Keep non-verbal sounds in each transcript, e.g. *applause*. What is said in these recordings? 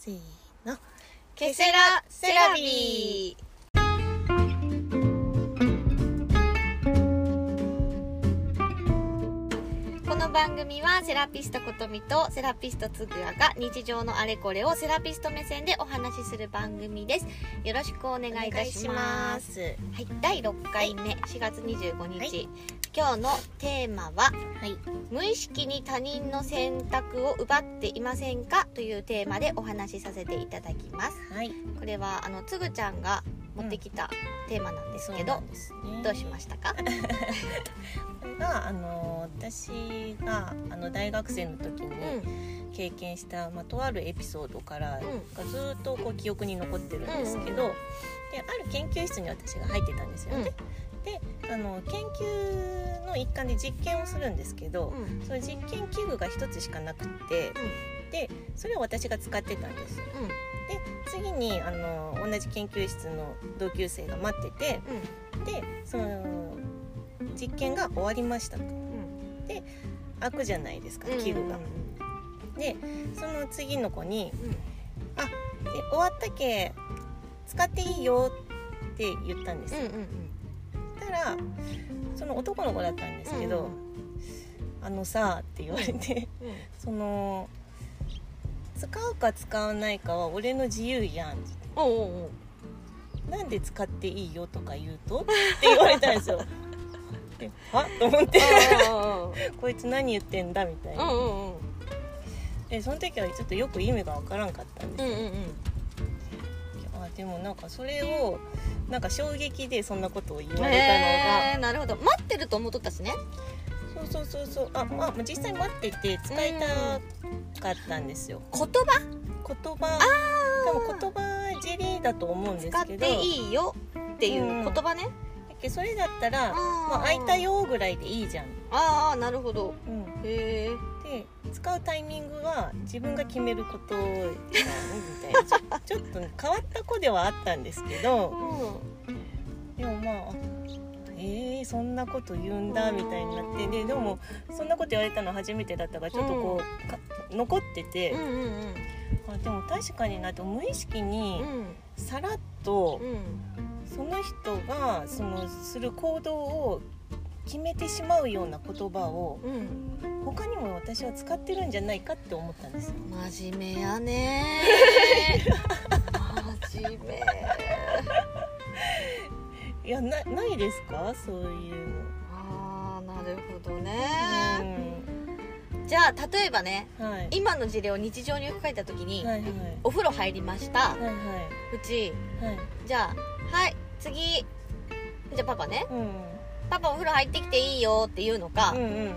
せーの。ケセラセラビー。の番組はセラピストことみとセラピストつぐあが日常のあれこれをセラピスト目線でお話しする番組です。よろしくお願いいたします。す。はい、第6回目4月25日、はい。今日のテーマははい。無意識に他人の選択を奪っていませんか？というテーマでお話しさせていただきます。はい。これはあのつぐちゃんが持ってきたテーマなんですけど、そうなんね。どうしましたか？*laughs* これがあの私があの大学生の時にうん。経験した、まあ、とあるエピソードから、ん。がずっとこう記憶に残ってるんですけど、である研究室に私が入ってたんですよね。であの研究の一環で実験をするんですけど、うん。その実験器具が一つしかなくって、でそれを私が使ってたんです。で次にあの同じ研究室の同級生が待っててでその実験が終わりましたと。開くじゃないですかうん。器具が。でその次の子にうん「あで終わったけ使っていいよ」って言ったんですよ。うんうんたらその男の子だったんですけど「うんあのさ」って言われてうん。その「使うか使わないかは俺の自由やん」おうおうなんで使っていいよとか言うと？って言われたんですよ。で *laughs* は？と思って。こいつ何言ってんだみたいな。うんうんうん。でその時はちょっとよく意味がわからんかったんですよ。うんうんうん。あでもなんかそれをなんか衝撃でそんなことを言われたのが、へーなるほど。待ってると思っとったしねそうそうそうそう。あまあ実際待ってて使いたかったんですよ。言葉？言葉。多分言葉尻だと思うんです使っけどていいよっていう言葉ね、だけどそれだったらあまあ、開いたよぐらいでいいじゃん。ああなるほど。うん、へえで使うタイミングは自分が決めることじゃんみたいな。ちょっと変わった子ではあったんですけど。*laughs* でもまああえー、そんなこと言うんだみたいになってででもそんなこと言われたの初めてだったからちょっとこう、か残ってて、うんうん。あでも確かになと無意識にうん。さらっとうん。その人がそのする行動を決めてしまうような言葉をうん。他にも私は使ってるんじゃないかって思ったんですよ。真面目やね。*laughs* 真面目いやなないですか？そういうの。ああなるほどね、うじゃあ例えばねんはい。今の事例を日常によく書いた時に、はいはい。お風呂入りました。はいはい。うちはい。じゃあはい次。じゃあパパね。うんパパお風呂入ってきていいよって言うのか、うんうんうん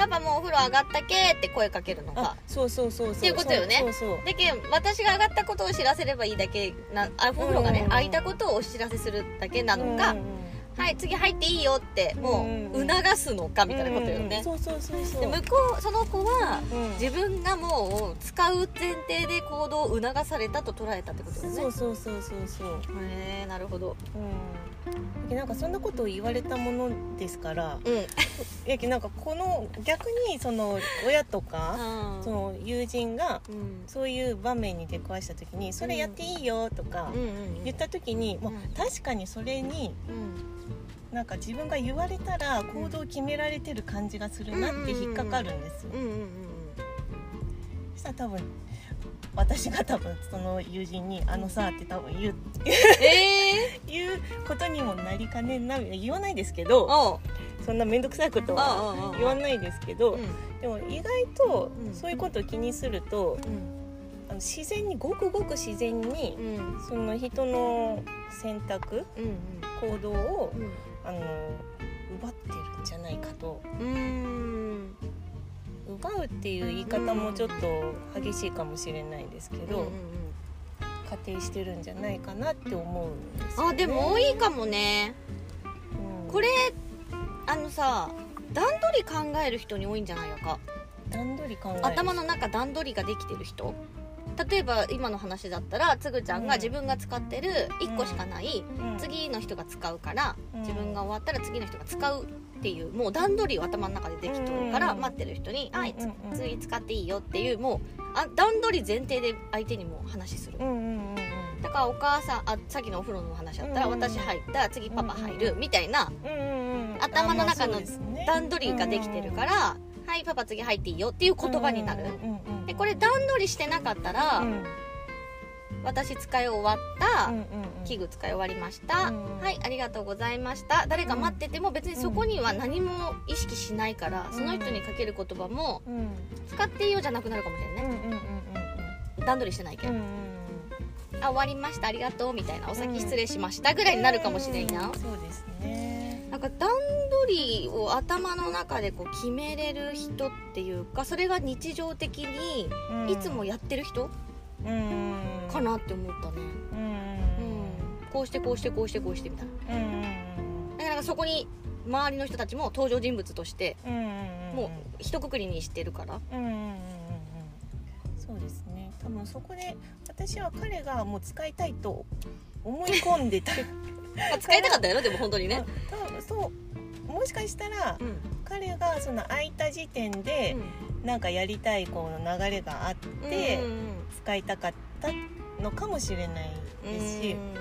パパもうお風呂上がったけって声かけるのあかそうそうそうそう。っていうことよね。そうそうだけど私が上がったことを知らせればいいだけなあお風呂がねうん開いたことをお知らせするだけなのか、うんうんはい次入っていいよってもうん。う促すのかみたいなことようんうん。ね、そうそうそうそう。で向こうその子はうん。自分がもう使う前提で行動を促されたと捉えたってことよね。そうそうそうそうそう。へえなるほど。うん。でなんかそんなことを言われたものですからうん。なんかこの逆にその親とかあその友人がうん。そういう場面に出くわした時に「それやっていいよ」とかうんうん言った時にもううん。確かにそれになんか自分が言われたら行動を決められてる感じがするなって引っかかるんですよ。そしたら多分私が多分その友人に「あのさ」って多分言うええ *laughs* 言うことにもなりかねんない。な言わないですけどそんな面倒くさいことは言わないですけどうん。でも意外とうん。そういうことを気にするとあの自然にごくごく自然にその人の選択うん。行動をうんあの奪ってるんじゃないかと。うん。うん奪うっていう言い方もちょっと激しいかもしれないですけど、うんうん仮定してるんじゃないかなって思うんですよ、ね、あでもいいかもね。うん。これあのさ段取り考える人に多いんじゃないのか。段取り考える頭の中段取りができてる人例えば今の話だったらつぐちゃんがうん。自分が使ってる1個しかない、うん。次の人が使うから、うん。自分が終わったら次の人が使うっていうもう段取りを頭の中でできとるから、うん。待ってる人に「あいつ次使っていいよ」っていうもうあ段取り前提で相手にも話する。だからお母さんあさっきのお風呂の話だったら、私入った次パパ入る、うん。みたいな頭の中の段取りができてるから「はいパパ次入っていいよ」っていう言葉になる、でこれ段取りしてなかったら、うん。私使い終わった、器具使い終わりました、はいありがとうございました。誰か待ってても別にそこには何も意識しないから、ん。その人にかける言葉もうん。使っていいよじゃなくなるかもしれないね、段取りしてないけど、あ終わりました。ありがとうみたいなお先失礼しましたぐらいになるかもしれんや、うん。そうですね。なんか段取りを頭の中でこう決めれる人っていうかそれが日常的にいつもやってる人うん。かなって思ったね、うん。うん。こうしてこうしてこうしてこうしてみたいな。うん。うんだからそこに周りの人たちも登場人物としてうんうんもう一括りにしてるから。うんそうですね。多分そこで私は彼がもう使いたいと思い込んでた。*laughs* まあ使いたかったやろでも本当にね。多分そうもしかしたらうん。彼がその空いた時点でなんかやりたいこの流れがあってうんうん使いたかったのかもしれないですし。うん。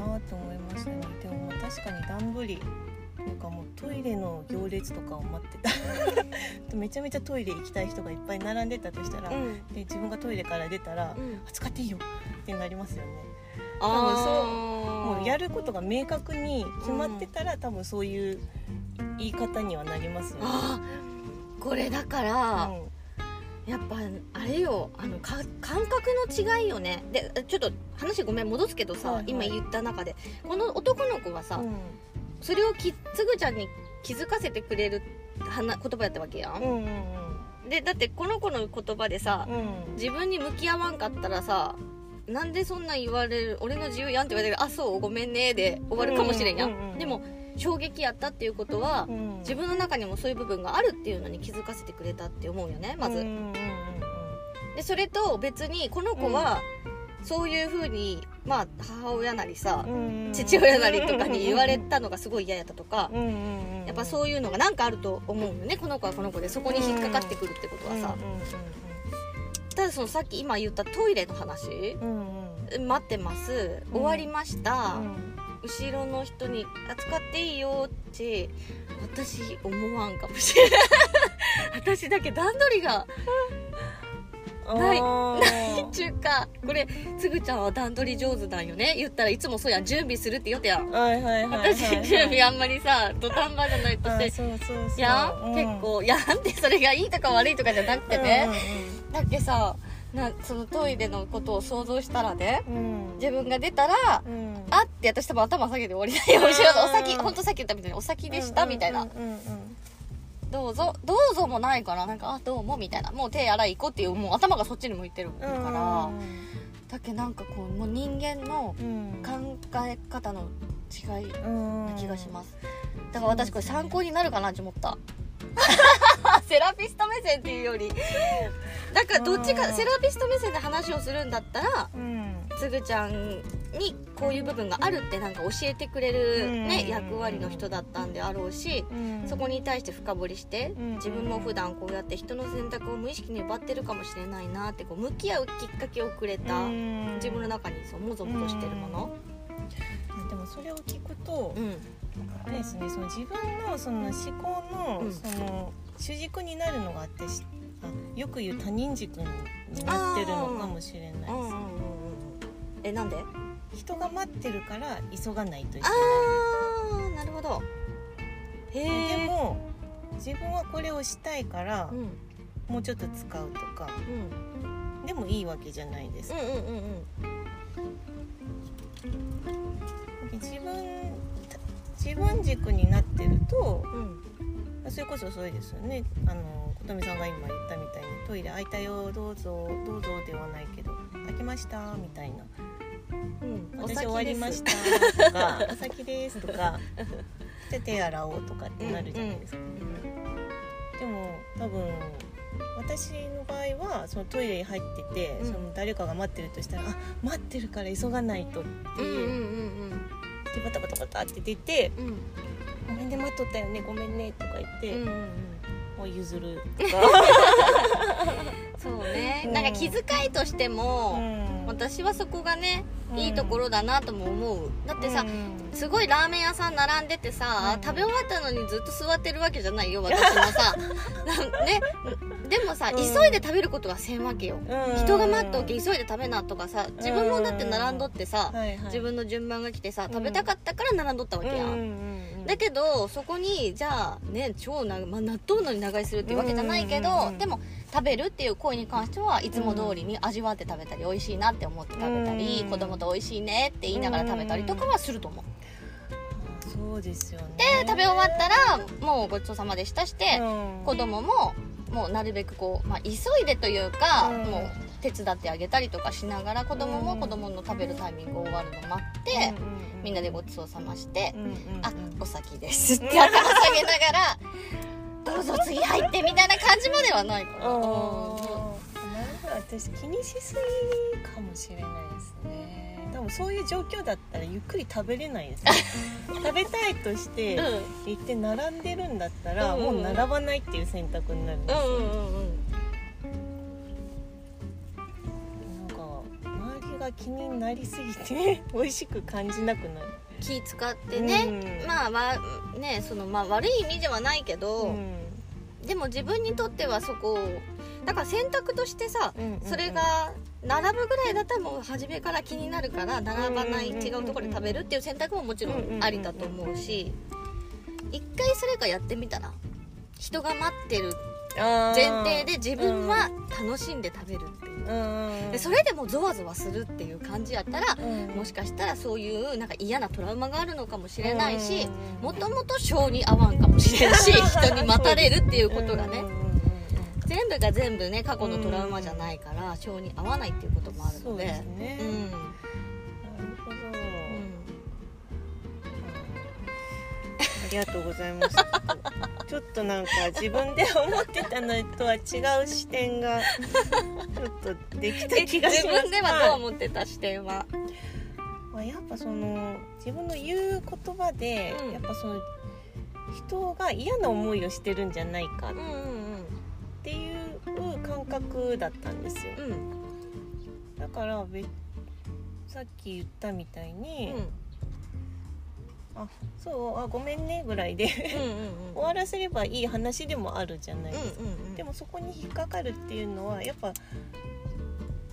かなと思いましたねでも確かに段取りなん。かもうトイレの行列とかを待ってためちゃめちゃトイレ行きたい人がいっぱい並ん。でたとしたら、うん。うん。で自分がトイレから出たら、うん。あ使っていいよってなりますよねあーもうやることが明確に決まってたら、多分そういう言い方にはなりますよね。これだから、うん。やっぱあれよあのか感覚の違いよね。でちょっと話ごめん戻すけどさ、はいはい。今言った中でこの男の子はさ、うん。それをきつぐちゃんに気づかせてくれる話言葉やったわけやん、うんうんでだってこの子の言葉でさ、うんうん。自分に向き合わんかったらさなんでそんなん言われる俺の自由やんって言われる。あそうごめんねで終わるかもしれんや、うんうんうんでも衝撃やったっていうことは、うん。自分の中にもそういう部分があるっていうのに気づかせてくれたって思うよねまず、うんうんうんでそれと別にこの子は、そういうふうにまあ母親なりさ、うんうん父親なりとかに言われたのがすごい嫌やったとか、うんうんうんやっぱそういうのがなんかあると思うよねこの子はこの子で。そこに引っかかってくるってことはさ、ただそのさっき今言ったトイレの話うんうん。待ってます。終わりました、うん。後ろの人に「扱っていいよ」って私思わんかもしれない。*laughs* 私だけ段取りがない。あーちゅうか。これつぐちゃんは段取り上手なんよね。言ったらいつもそうやん。準備するって言ってやん。はいはい私準備あんまりさ土壇場じゃないとしてやん、うん。結構やんってそれがいいとか悪いとかじゃなくてね、だっけさなそのトイレのことを想像したらねうん。うんうん自分が出たらうん。あって私多分頭下げて終わりだよ後ろのお先うんほんとさっき言ったみたいにお先でしたみたいなうんうん。うんどうぞ。どうぞもないからなんかあどうもみたいな。もう手洗い行こうっていうもう頭がそっちに向いてるから。だっけなんかこうもう人間のうん。考え方の違いうんな気がします。だから私これ参考になるかなって思ったセラピスト目線っていうよりだからどっちうん。かセラピスト目線で話をするんだったらうん。つぐちゃんにこういう部分があるってなんか教えてくれる、ねうん。役割の人だったんであろうしうん。そこに対して深掘りしてうん。自分も普段こうやって人の選択を無意識に奪ってるかもしれないなってこう向き合うきっかけをくれたうん。自分の中にそうもぞもぞしてるもの。でもそれを聞くとうん。あれですねその自分のその思考の、うん。その主軸になるのがあってしあよく言う他人軸になってるのかもしれないです、うんうんうんうん。えなんで？人が待ってるから急がないといけあなーなるほど。へいえでも自分はこれをしたいからうん。うんもうちょっと使うとかでもいいわけじゃないですか、うんうんうんうん。自分自分軸になってるとうんそれこそそうですよね。あの琴美さんが今言ったみたいにトイレ開いたよどうぞどうぞではないけど開きましたみたいな。うん。私終わりましたとかお先です。とかで手洗おうとかってなるじゃないですか、でも多分私の場合はそのトイレに入ってて、うん。その誰かが待ってるとしたらあ待ってるから急がないとってうんうんうん。でバタバタバタって出てうん「ごめんね待っとったよねごめんね」とか言って、うんうんうん。もう譲るとか、*laughs* そうね、うん。なんか気遣いとしても、うん。私はそこがねうん。いいところだなとも思う。だってさ、うん。すごいラーメン屋さん並んでてさ、うん。食べ終わったのにずっと座ってるわけじゃないよ私もさ。*laughs* ね。でもさ、うん。急いで食べることはせんわけよ、うん。人が待っておけ急いで食べなとかさ自分もだって並んどってさ、自分の順番が来てさん。食べたかったから並んどったわけやうんだけどそこにじゃあね超な、まあ、納豆のに長居するっていうわけじゃないけど、うんうんうんでも食べるっていう行為に関してはいつも通りに味わって食べたり美味しいなって思って食べたり、うん。子供と美味しいねって言いながら食べたりとかはすると思う。そうですよね。で食べ終わったらもうごちそうさまでしたして、うん。子供ももうなるべくこう、まあ、急いでというか、うん。もう手伝ってあげたりとかしながら子供もうん。子供の食べるタイミング終わるの待って、うんうんうん。みんなでごちそうさまして、うんうんうん。あお先ですって頭下げながらどうぞ次入ってみたいな感じまではないかな、あー。なるほど私気にしすぎかもしれないですね。多分そういう状況だったらゆっくり食べれないですね。*laughs* 食べたいとしてうん。行って並んでるんだったら、もう並ばないっていう選択になるんですよ、うんうんうんうんが気になりすぎて *laughs* 美味しく感じなくなる。気使ってね、うん。まあまあねそのまあ悪い意味ではないけど、うん。でも自分にとってはそこをだから選択としてさ、うんうんうん。それが並ぶぐらいだったらもう初めから気になるから並ばない違うところで食べるっていう選択ももちろん。ありだと思うし一回それかやってみたら人が待ってる前提で自分は楽しんで食べるっていう。でそれでもゾワゾワするっていう感じやったらうん。もしかしたらそういうなんか嫌なトラウマがあるのかもしれないしうん。もともと性に合わんかもしれんし *laughs* 人に待たれるっていうことがね。全部が全部ね過去のトラウマじゃないから性に合わないっていうこともあるので。ですね、うん。ありがとうございます *laughs* ちょっとなんか自分で思ってたのとは違う視点がちょっとできたえ気がします。自分ではどう思ってた視点は？まあ、やっぱその自分の言う言葉で、うん。やっぱその人が嫌な思いをしてるんじゃないかっていう感覚だったんですよ。うんうん。だからべさっき言ったみたいに、うんあそうあごめんねぐらいで。終わらせればいい話でもあるじゃないですか、でもそこに引っかかるっていうのはやっぱ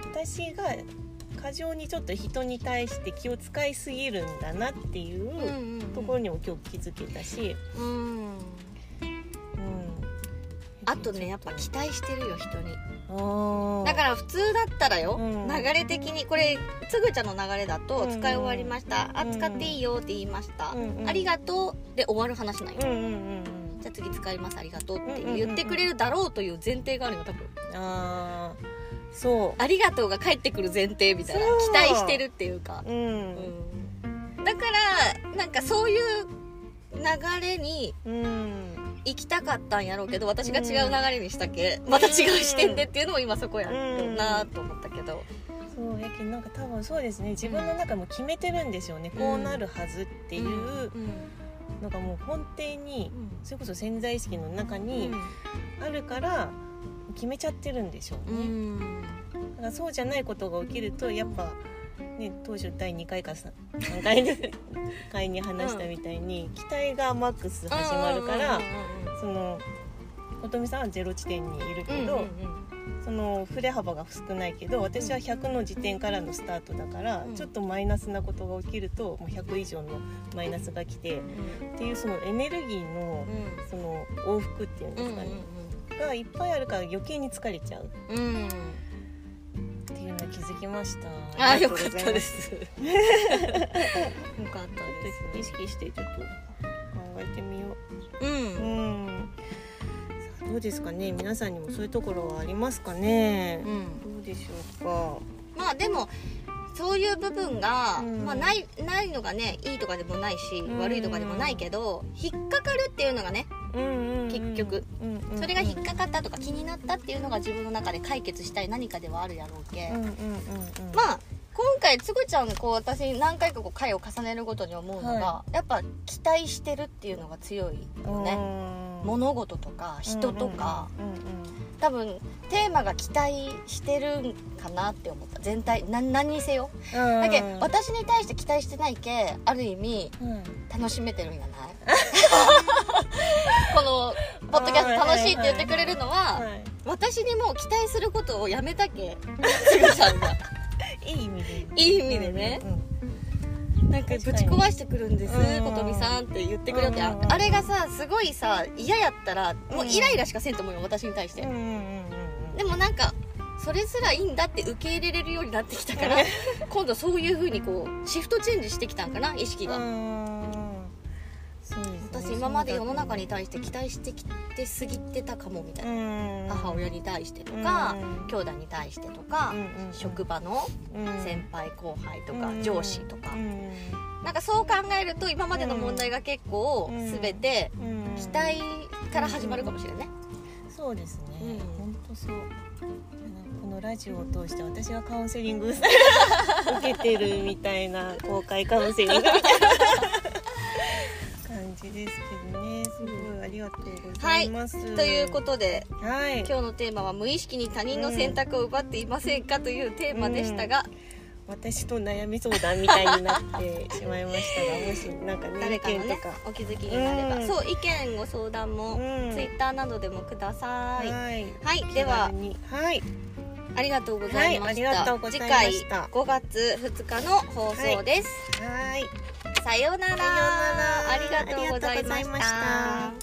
私が過剰にちょっと人に対して気を使いすぎるんだなっていうところにも今日気づけたし、うん。うん、あとねやっぱ期待してるよ人に。あだから普通だったらよ、うん。流れ的にこれつぐちゃんの流れだとうん。使い終わりました、あうん。使っていいよって言いました、うんうん。ありがとう。で終わる話なんよ、うんうんうんうん。じゃあ次使います。ありがとうって言ってくれるだろうという前提があるよ多分。あーそありがとうが返ってくる前提みたいな期待してるっていうか。う、うん。うん。だからなんかそういう流れにうん行きたかったんやろうけど私が違う流れにしたけ、また違う視点でっていうのも今そこやるなと思ったけど、そうやけんなんか多分そうですね。自分の中も決めてるんですよね、こうなるはずっていう。うん。のがもう根底にそれこそ潜在意識の中にあるから決めちゃってるんでしょううね、ん。だからそうじゃないことが起きるとやっぱね当初第2回か3回で回に話したみたいに期待がマックス始まるからその琴美さんはゼロ地点にいるけど、その振れ幅が少ないけど私は100の時点からのスタートだから、うん。ちょっとマイナスなことが起きるともう100以上のマイナスが来てっていうそのエネルギーのその往復っていうんですかね、がいっぱいあるから余計に疲れちゃう気づきました。あよりがとうございまかったです。よかったでっと意識してちょっと考えてみよすう。うん。ん。さあどうですかね？皆さんにもそういうところはありますかね、うん。どうでしょうか？まあでもそういう部分が、うん。まあ、ないないのがねいいとかでもないし、うん。悪いとかでもないけど引っかかるっていうのがねうんうんうん結局。それが引っかかったとか気になったっていうのが自分の中で解決したい何かではあるやろうけ、まあ今回つぐちゃんこう私何回かこう回を重ねるごとに思うのが、はやっぱ期待してるっていうのが強いよね。物事とか人とか、多分テーマが期待してるんかなって思った。全体な何にせよ。だけど私に対して期待してないけある意味うん。楽しめてるんやない？*laughs* *laughs* このポッドキャスト楽しいって言ってくれるのは、はい。私にもう期待することをやめたけ。つぐちゃんが。*laughs* いい意味でいい意味でね。うん。なんかぶち壊してくるんですうんことみさんって言ってくれて。あうんあれがさすごいさ嫌やったらもうイライラしかせんと思うよ私に対して。うんうんうんうんでもなんかそれすらいいんだって受け入れれるようになってきたから今度そういう風にこうシフトチェンジしてきたんかな意識が今まで世の中に対して期待してきてすぎてたかもみたいな。うん。母親に対してとかうん。兄弟に対してとか職場のうん。先輩後輩とかうん。上司とか。うん。なんかそう考えると今までの問題が結構うん。全てうん。期待から始まるかもしれないね。そうですね。うん。本当そう。このラジオを通して私はカウンセリング受けてるみたいな公開カウンセリングみたいな。感じですけどね。すごいありがとうございます、ということでとはい。今日のテーマは無意識に他人の選択を奪っていませんかというテーマでしたが。私と悩み相談みたいになってしまいましたがもしなんかね誰かのねお気づきになれば。うん。そう意見ご相談もうん。ツイッターなどでもください。はい。はい。でははい。ありがとうございまはいありしたがとうござい次ま回した。5月2日の放送です。はいさようなら。ありがとうございました